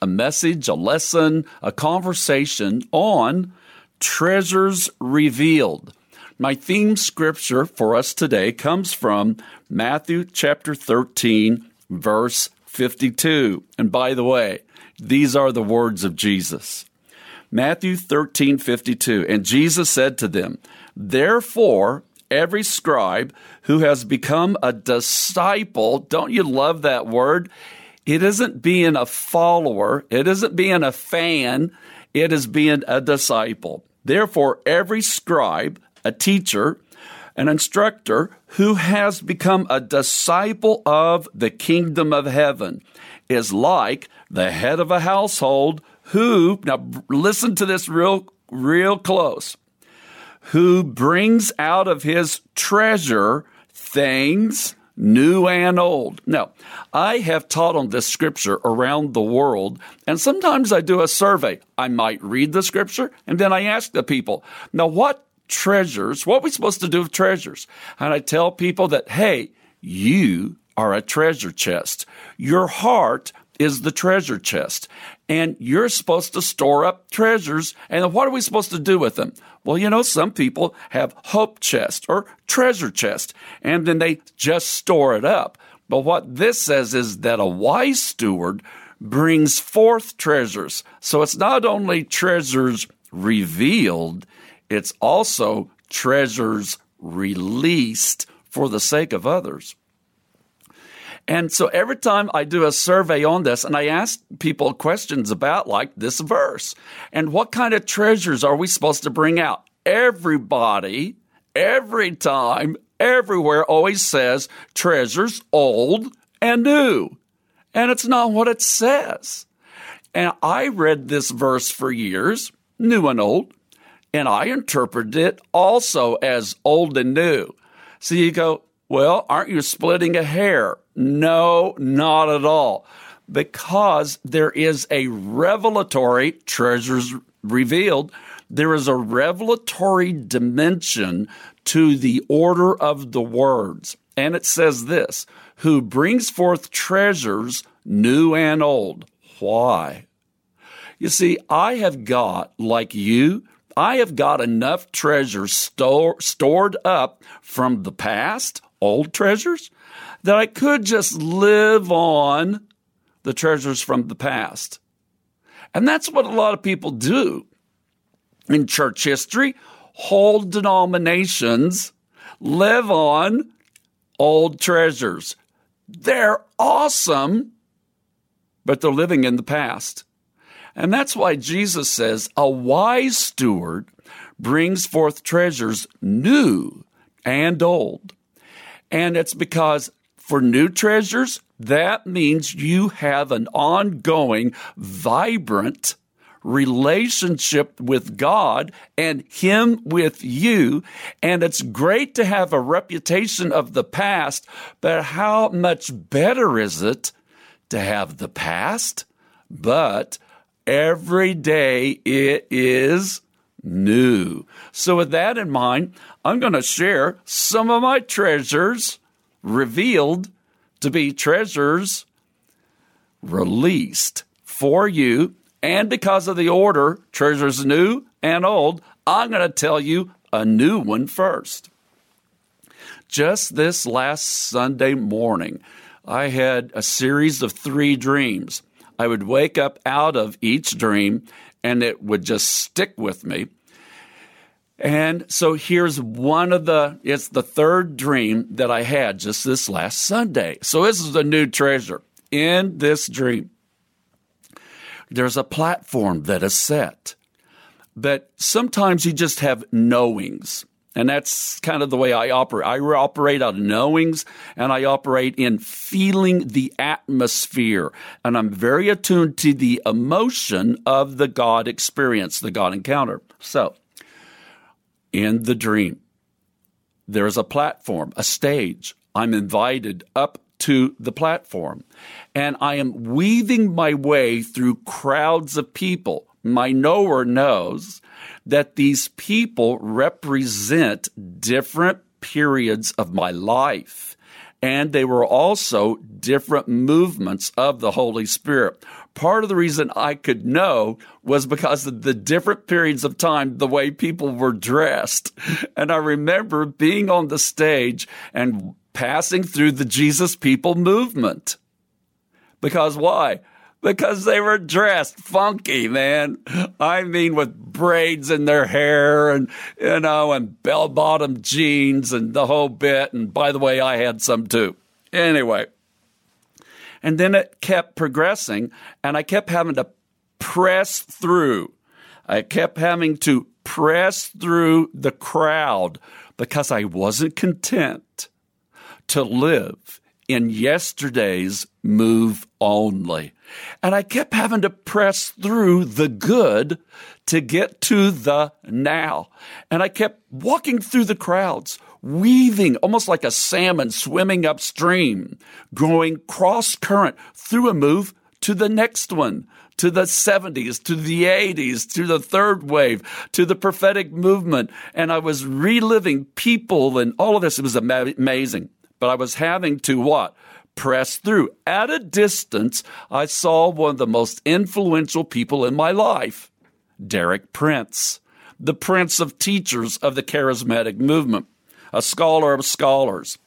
a message, a lesson, a conversation on treasures revealed. My theme scripture for us today comes from Matthew chapter 13, verse 52. And by the way, these are the words of Jesus. Matthew 13, 52. And Jesus said to them, Therefore, every scribe who has become a disciple, don't you love that word? It isn't being a follower, it isn't being a fan, it is being a disciple. Therefore, every scribe, a teacher, an instructor who has become a disciple of the kingdom of heaven is like the head of a household who, now listen to this real, real close, who brings out of his treasure things new and old. Now, I have taught on this scripture around the world, and sometimes I do a survey. I might read the scripture, and then I ask the people, now what treasures, what are we supposed to do with treasures? And I tell people that, hey, you are a treasure chest. Your heart is the treasure chest. And you're supposed to store up treasures. And what are we supposed to do with them? Well, you know, some people have hope chest or treasure chest, and then they just store it up. But what this says is that a wise steward brings forth treasures. So it's not only treasures revealed, it's also treasures released for the sake of others. And so every time I do a survey on this and I ask people questions about like this verse and what kind of treasures are we supposed to bring out? Everybody, every time, everywhere always says treasures old and new. And it's not what it says. And I read this verse for years, new and old, and I interpreted it also as old and new. So you go, well, aren't you splitting a hair? No, not at all. Because there is a revelatory treasures revealed, there is a revelatory dimension to the order of the words. And it says this who brings forth treasures new and old. Why? You see, I have got, like you, I have got enough treasures store, stored up from the past, old treasures, that I could just live on the treasures from the past. And that's what a lot of people do in church history. Whole denominations live on old treasures. They're awesome, but they're living in the past. And that's why Jesus says a wise steward brings forth treasures new and old. And it's because for new treasures, that means you have an ongoing, vibrant relationship with God and Him with you. And it's great to have a reputation of the past, but how much better is it to have the past? But every day it is new. So, with that in mind, I'm going to share some of my treasures revealed to be treasures released for you And because of the order, treasures new and old, I'm going to tell you a new one first. Just this last Sunday morning, I had a series of three dreams. I would wake up out of each dream and it would just stick with me. And so here's one of the, it's the third dream that I had just this last Sunday. So this is a new treasure. In this dream, there's a platform that is set. But sometimes you just have knowings. And that's kind of the way I operate. I operate out of knowings and I operate in feeling the atmosphere. And I'm very attuned to the emotion of the God experience, the God encounter. So, in the dream, there's a platform, a stage. I'm invited up to the platform and I am weaving my way through crowds of people. My knower knows that these people represent different periods of my life. And they were also different movements of the Holy Spirit. Part of the reason I could know was because of the different periods of time, the way people were dressed. And I remember being on the stage and passing through the Jesus People movement. Because why? Because they were dressed funky, man. I mean, with braids in their hair and, you know, and bell bottom jeans and the whole bit. And by the way, I had some too. Anyway. And then it kept progressing and I kept having to press through. I kept having to press through the crowd because I wasn't content to live in yesterday's move only. And I kept having to press through the good to get to the now. And I kept walking through the crowds, weaving almost like a salmon swimming upstream, going cross current through a move to the next one, to the 70s, to the 80s, to the third wave, to the prophetic movement. And I was reliving people and all of this. It was amazing. But I was having to what? Press through. At a distance, I saw one of the most influential people in my life, Derek Prince, the prince of teachers of the charismatic movement, a scholar of scholars.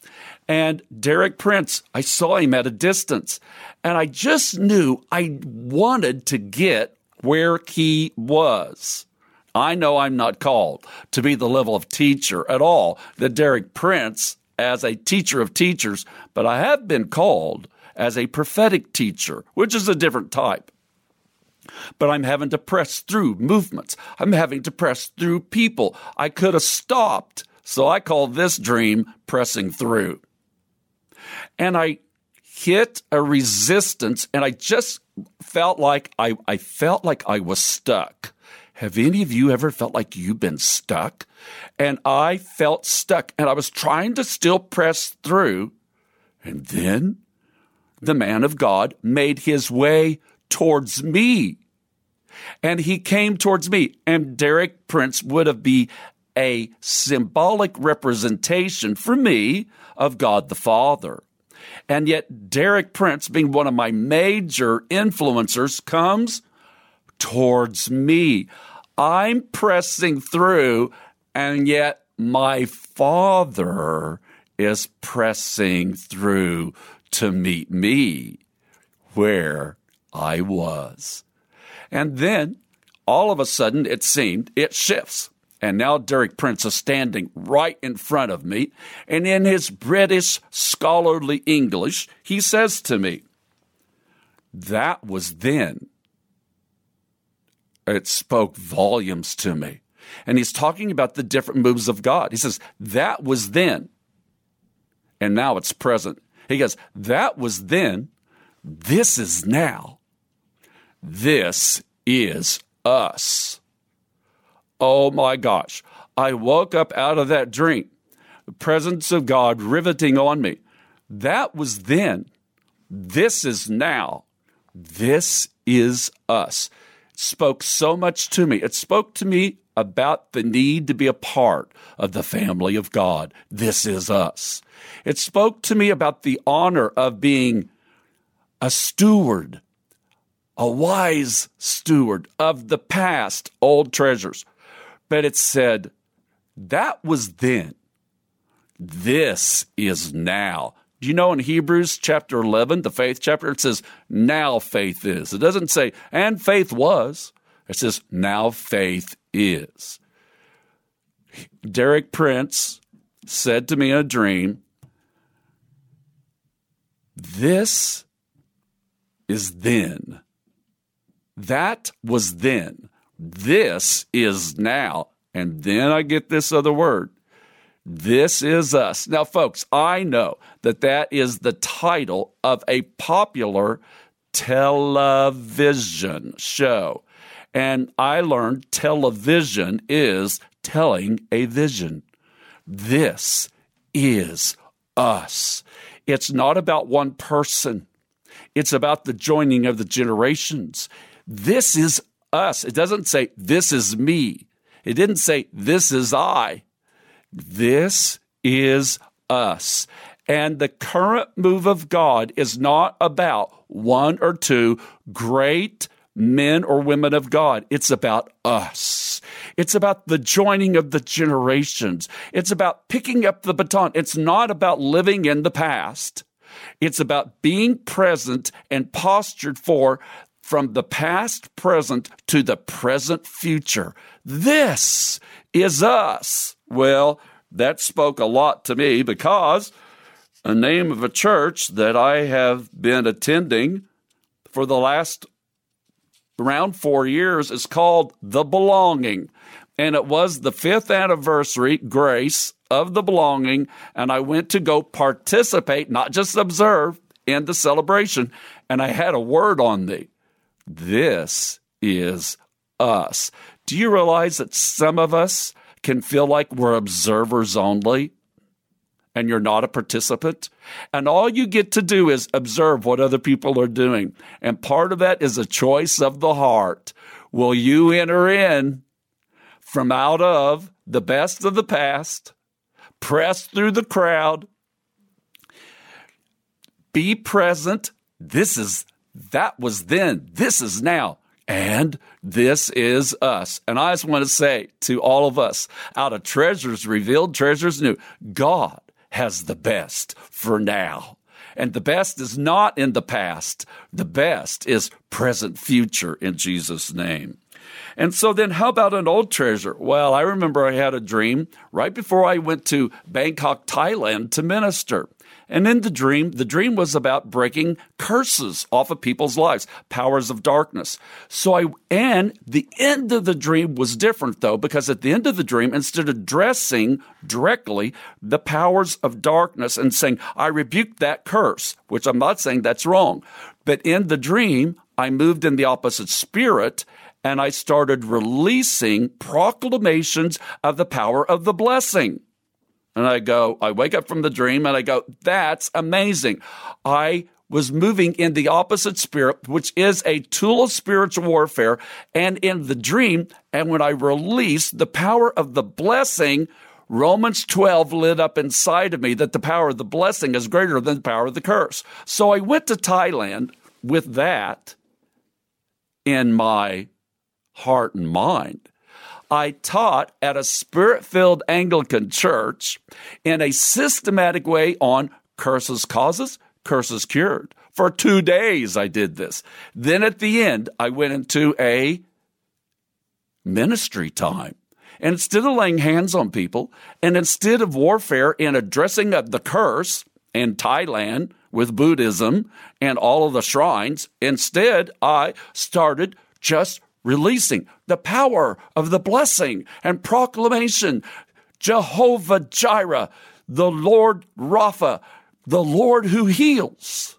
And Derek Prince, I saw him at a distance, and I just knew I wanted to get where he was. I know I'm not called to be the level of teacher at all that Derek Prince as a teacher of teachers, but I have been called as a prophetic teacher, which is a different type. But I'm having to press through movements. I'm having to press through people. I could have stopped. So I call this dream pressing through. And I hit a resistance and I just felt like I, I felt like I was stuck. Have any of you ever felt like you've been stuck? And I felt stuck and I was trying to still press through. And then the man of God made his way towards me. And he came towards me. And Derek Prince would have been a symbolic representation for me of God the Father. And yet, Derek Prince, being one of my major influencers, comes towards me. I'm pressing through, and yet my Father is pressing through to meet me where I was. And then all of a sudden it seemed it shifts. And now Derek Prince is standing right in front of me. And in his British scholarly English, he says to me, That was then it spoke volumes to me. And he's talking about the different moves of God. He says, that was then, and now it's present. He goes, that was then, this is now, this is us. Oh my gosh. I woke up out of that dream, the presence of God riveting on me. That was then, this is now, this is us spoke so much to me. It spoke to me about the need to be a part of the family of God. This is us. It spoke to me about the honor of being a steward a wise steward of the past old treasures. But it said, that was then. This is now. Do you know in Hebrews chapter 11, the faith chapter, it says, now faith is. It doesn't say, and faith was. It says, now faith is. Derek Prince said to me in a dream, This is then. That was then. This is now. And then I get this other word this is us. Now, folks, I know that that is the title of a popular television show. And I learned television is telling a vision. This is us. It's not about one person, it's about the joining of the generations. This is us. It doesn't say, this is me. It didn't say, this is I. This is us. And the current move of God is not about one or two great men or women of God. It's about us. It's about the joining of the generations. It's about picking up the baton. It's not about living in the past. It's about being present and postured for from the past, present to the present future. This is us. Well, that spoke a lot to me because a name of a church that I have been attending for the last around four years is called The Belonging. And it was the fifth anniversary, Grace, of the Belonging. And I went to go participate, not just observe, in the celebration. And I had a word on me. This is us. Do you realize that some of us can feel like we're observers only and you're not a participant. And all you get to do is observe what other people are doing. And part of that is a choice of the heart. Will you enter in from out of the best of the past, press through the crowd, be present? This is, that was then, this is now. And this is us. And I just want to say to all of us out of treasures revealed, treasures new, God has the best for now. And the best is not in the past. The best is present future in Jesus' name. And so then how about an old treasure? Well, I remember I had a dream right before I went to Bangkok, Thailand to minister. And in the dream, the dream was about breaking curses off of people's lives, powers of darkness. So I, and the end of the dream was different though, because at the end of the dream, instead of addressing directly the powers of darkness and saying, I rebuke that curse, which I'm not saying that's wrong, but in the dream, I moved in the opposite spirit and I started releasing proclamations of the power of the blessing. And I go, I wake up from the dream and I go, that's amazing. I was moving in the opposite spirit, which is a tool of spiritual warfare, and in the dream. And when I released the power of the blessing, Romans 12 lit up inside of me that the power of the blessing is greater than the power of the curse. So I went to Thailand with that in my heart and mind. I taught at a spirit filled Anglican church in a systematic way on curses causes, curses cured. For two days, I did this. Then at the end, I went into a ministry time. And instead of laying hands on people, and instead of warfare in addressing the curse in Thailand with Buddhism and all of the shrines, instead I started just releasing the power of the blessing and proclamation. Jehovah Jireh, the Lord Rapha, the Lord who heals.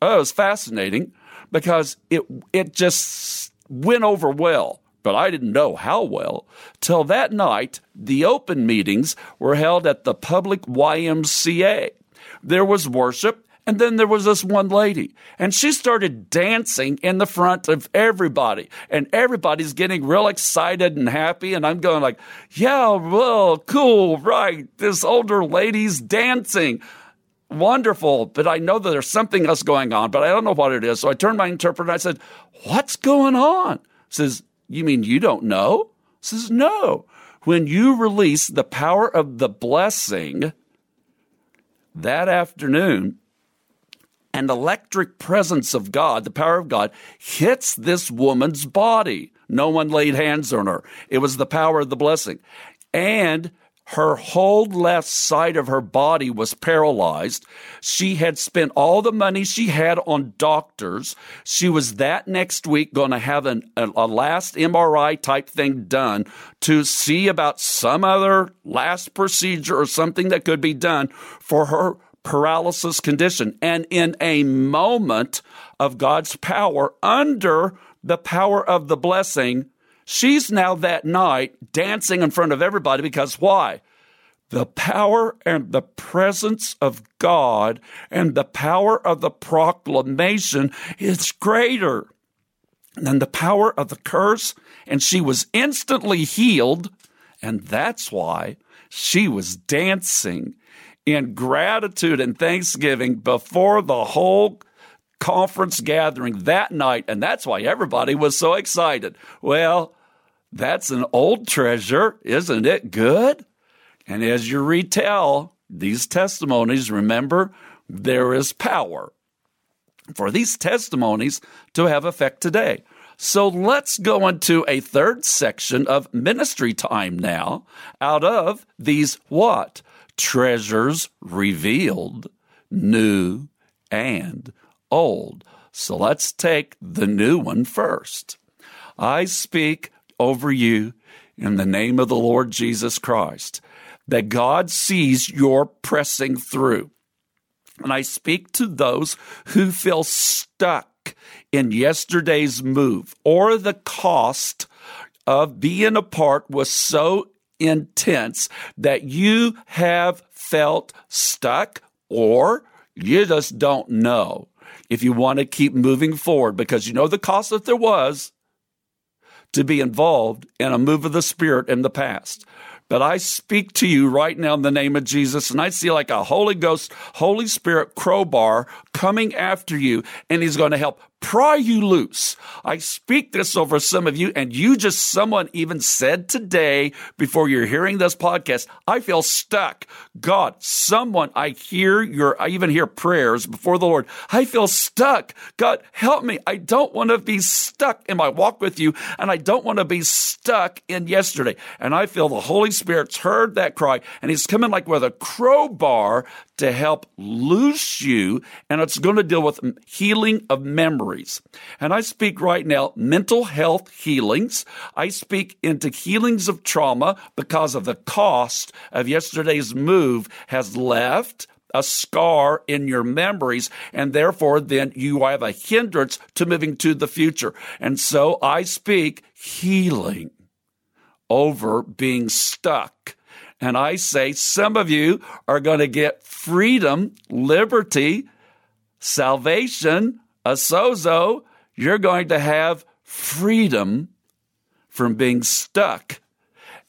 Oh, it was fascinating because it, it just went over well, but I didn't know how well. Till that night, the open meetings were held at the public YMCA. There was worship and then there was this one lady, and she started dancing in the front of everybody, and everybody's getting real excited and happy. And I'm going like, "Yeah, well, cool, right? This older lady's dancing." wonderful, but I know that there's something else going on, but I don't know what it is. So I turned my interpreter and I said, What's going on? Says, You mean you don't know? Says, No. When you release the power of the blessing that afternoon, an electric presence of God, the power of God, hits this woman's body. No one laid hands on her. It was the power of the blessing. And her whole left side of her body was paralyzed. She had spent all the money she had on doctors. She was that next week going to have an, a, a last MRI type thing done to see about some other last procedure or something that could be done for her paralysis condition. And in a moment of God's power, under the power of the blessing, She's now that night dancing in front of everybody because why? The power and the presence of God and the power of the proclamation is greater than the power of the curse. And she was instantly healed. And that's why she was dancing in gratitude and thanksgiving before the whole conference gathering that night. And that's why everybody was so excited. Well, that's an old treasure. Isn't it good? And as you retell these testimonies, remember, there is power for these testimonies to have effect today. So let's go into a third section of ministry time now out of these what? Treasures revealed, new and old. So let's take the new one first. I speak over you in the name of the Lord Jesus Christ, that God sees your pressing through. And I speak to those who feel stuck in yesterday's move or the cost of being apart was so intense that you have felt stuck or you just don't know if you want to keep moving forward because you know the cost that there was to be involved in a move of the Spirit in the past. But I speak to you right now in the name of Jesus, and I see like a Holy Ghost, Holy Spirit crowbar coming after you, and He's going to help pry you loose. I speak this over some of you, and you just, someone even said today before you're hearing this podcast, I feel stuck. God, someone, I hear your, I even hear prayers before the Lord. I feel stuck. God, help me. I don't want to be stuck in my walk with you, and I don't want to be stuck in yesterday. And I feel the Holy Spirit's heard that cry, and He's coming like with a crowbar to help loose you, and it's going to deal with healing of And I speak right now mental health healings. I speak into healings of trauma because of the cost of yesterday's move has left a scar in your memories, and therefore then you have a hindrance to moving to the future. And so I speak healing over being stuck and I say some of you are going to get freedom, liberty, salvation, a sozo. You're going to have freedom from being stuck.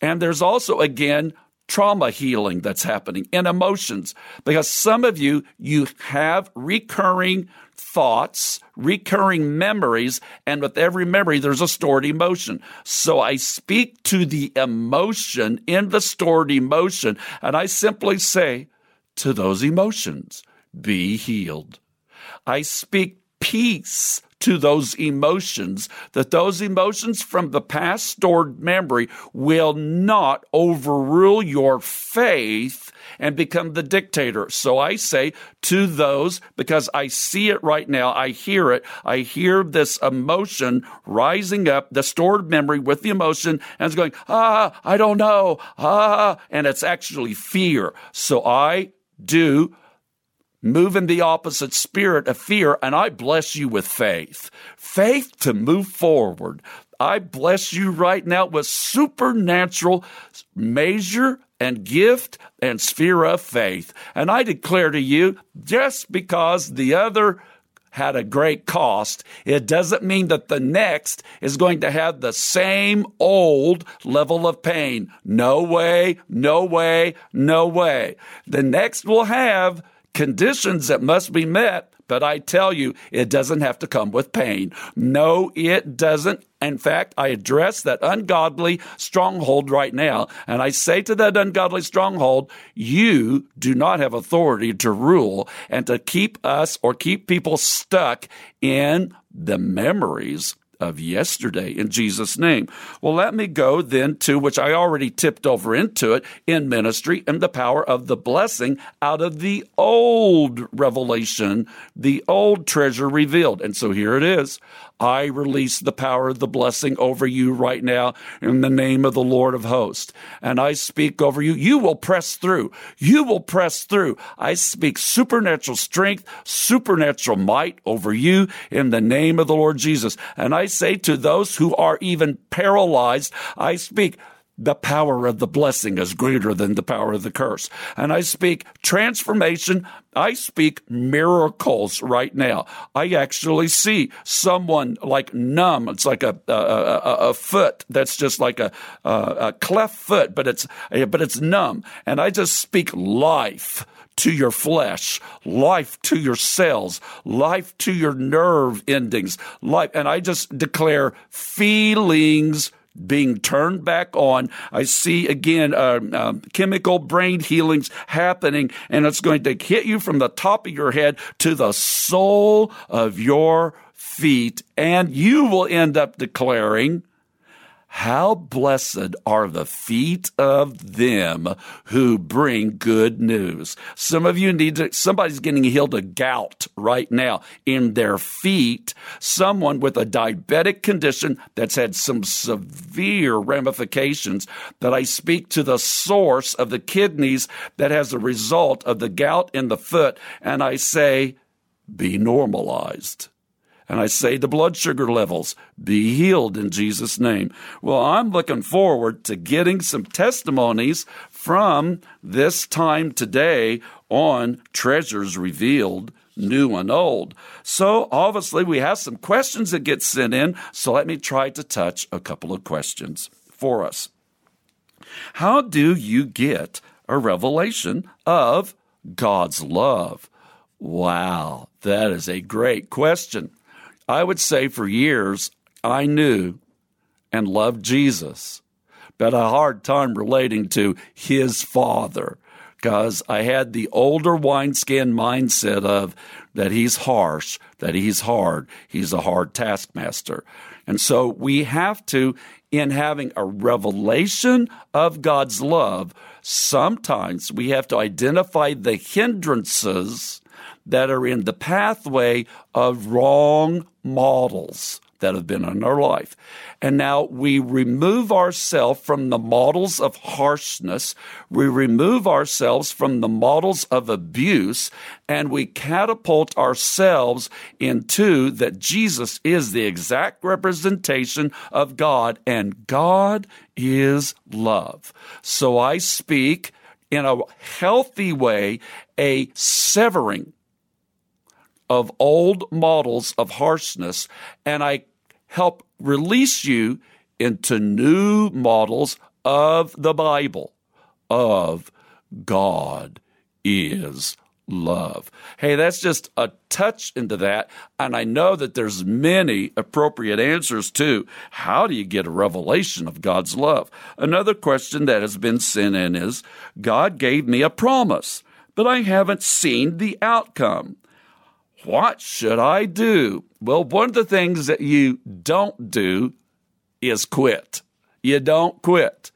And there's also, again, trauma healing that's happening in emotions because some of you, you have recurring thoughts, recurring memories, and with every memory, there's a stored emotion. So I speak to the emotion in the stored emotion, and I simply say to those emotions, be healed. I speak peace to those emotions, that those emotions from the past stored memory will not overrule your faith and become the dictator. So I say to those, because I see it right now, I hear it, I hear this emotion rising up, the stored memory with the emotion, and it's going, ah, I don't know, ah, and it's actually fear. So I do move in the opposite spirit of fear, and I bless you with faith. Faith to move forward. I bless you right now with supernatural measure and gift and sphere of faith. And I declare to you, just because the other had a great cost, it doesn't mean that the next is going to have the same old level of pain. No way, no way, no way. The next will have conditions that must be met. But I tell you, it doesn't have to come with pain. No, it doesn't. In fact, I address that ungodly stronghold right now. And I say to that ungodly stronghold, you do not have authority to rule and to keep us or keep people stuck in the memories of yesterday in Jesus' name. Well, let me go then to which I already tipped over into it in ministry and the power of the blessing out of the old revelation, the old treasure revealed. And so here it is. I release the power of the blessing over you right now in the name of the Lord of hosts. And I speak over you. You will press through. You will press through. I speak supernatural strength, supernatural might over you in the name of the Lord Jesus. And I say to those who are even paralyzed, I speak the power of the blessing is greater than the power of the curse. And I speak transformation. I speak miracles right now. I actually see someone like numb. It's like a, a, a, a foot that's just like a, a, cleft foot, but it's, but it's numb. And I just speak life to your flesh, life to your cells, life to your nerve endings, life. And I just declare feelings being turned back on. I see again uh, uh, chemical brain healings happening, and it's going to hit you from the top of your head to the sole of your feet, and you will end up declaring, how blessed are the feet of them who bring good news. Some of you need to, somebody's getting healed of gout right now in their feet. Someone with a diabetic condition that's had some severe ramifications that I speak to the source of the kidneys that has a result of the gout in the foot. And I say, be normalized. And I say the blood sugar levels be healed in Jesus' name. Well, I'm looking forward to getting some testimonies from this time today on Treasures Revealed new and old. So obviously we have some questions that get sent in. So let me try to touch a couple of questions for us. How do you get a revelation of God's love? Wow, that is a great question. I would say for years, I knew and loved Jesus, but a hard time relating to his father because I had the older wineskin mindset of that he's harsh, that he's hard, he's a hard taskmaster. And so we have to, in having a revelation of God's love, sometimes we have to identify the hindrances that are in the pathway of wrong models that have been in our life. And now we remove ourselves from the models of harshness. We remove ourselves from the models of abuse and we catapult ourselves into that Jesus is the exact representation of God and God is love. So I speak in a healthy way, a severing of old models of harshness, and I help release you into new models of the Bible, of God is love. Hey, that's just a touch into that. And I know that there's many appropriate answers too. How do you get a revelation of God's love? Another question that has been sent in is God gave me a promise, but I haven't seen the outcome. What should I do? Well, one of the things that you don't do is quit. You don't quit.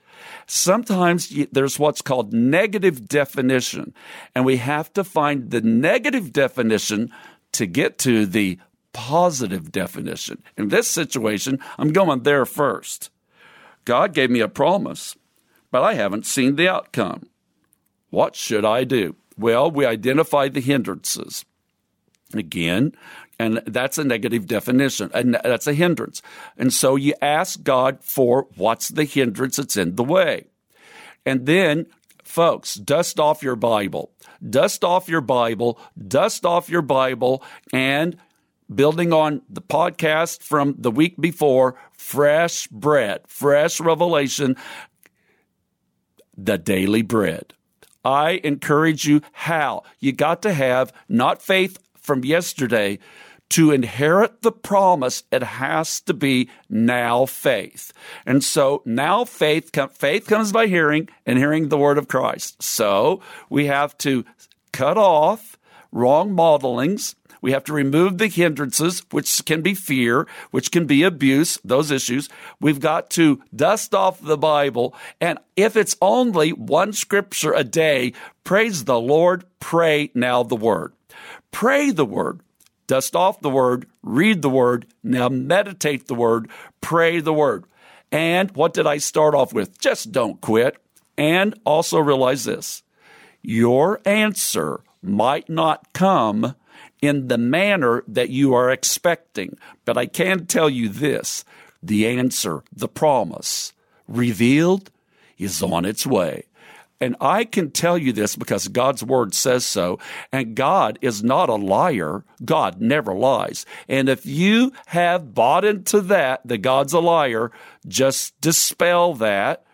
Sometimes there's what's called negative definition, and we have to find the negative definition to get to the positive definition. In this situation, I'm going there first. God gave me a promise, but I haven't seen the outcome. What should I do? Well, we identify the hindrances. Again, and that's a negative definition, and that's a hindrance. And so you ask God for what's the hindrance that's in the way. And then, folks, dust off your Bible. Dust off your Bible, dust off your Bible, and building on the podcast from the week before, fresh bread, fresh revelation, the daily bread. I encourage you how. You got to have not faith from yesterday, to inherit the promise, it has to be now faith. And so now faith, faith comes by hearing and hearing the word of Christ. So we have to cut off wrong modelings. We have to remove the hindrances, which can be fear, which can be abuse, those issues. We've got to dust off the Bible. And if it's only one scripture a day, praise the Lord, pray now the word. Pray the word dust off the word, read the word, now meditate the word, pray the word. And what did I start off with? Just don't quit. And also realize this your answer might not come in the manner that you are expecting. But I can tell you this the answer, the promise revealed is on its way. And I can tell you this because God's word says so. And God is not a liar. God never lies. And if you have bought into that, that God's a liar, just dispel that.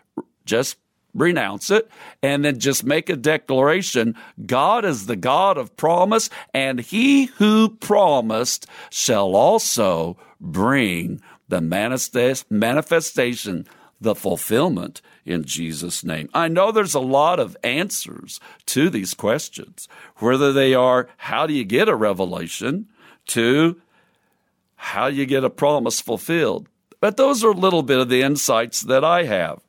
Just renounce it and then just make a declaration God is the God of promise, and he who promised shall also bring the manifestation, the fulfillment in Jesus' name. I know there's a lot of answers to these questions, whether they are how do you get a revelation to how do you get a promise fulfilled. But those are a little bit of the insights that I have.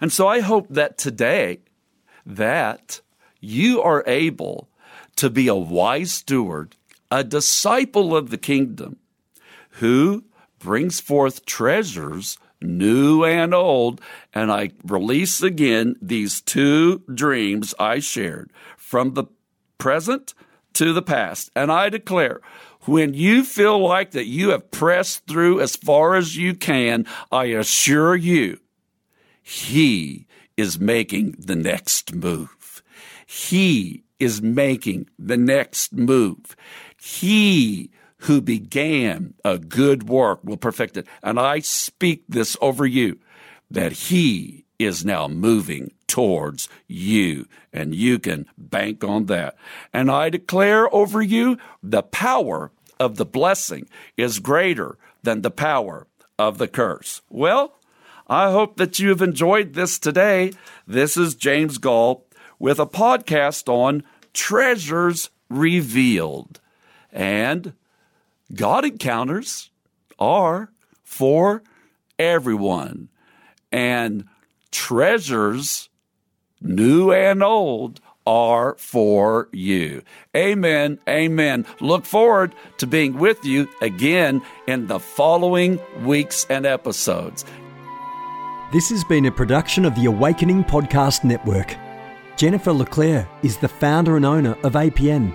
And so I hope that today that you are able to be a wise steward, a disciple of the kingdom who brings forth treasures new and old. And I release again these two dreams I shared from the present to the past. And I declare, when you feel like that you have pressed through as far as you can, I assure you, He is making the next move. He is making the next move. He who began a good work will perfect it. And I speak this over you that he is now moving towards you, and you can bank on that. And I declare over you the power of the blessing is greater than the power of the curse. Well, I hope that you have enjoyed this today. This is James Goll with a podcast on treasures revealed. And God encounters are for everyone. And treasures, new and old, are for you. Amen. Amen. Look forward to being with you again in the following weeks and episodes. This has been a production of the Awakening Podcast Network. Jennifer LeClaire is the founder and owner of APN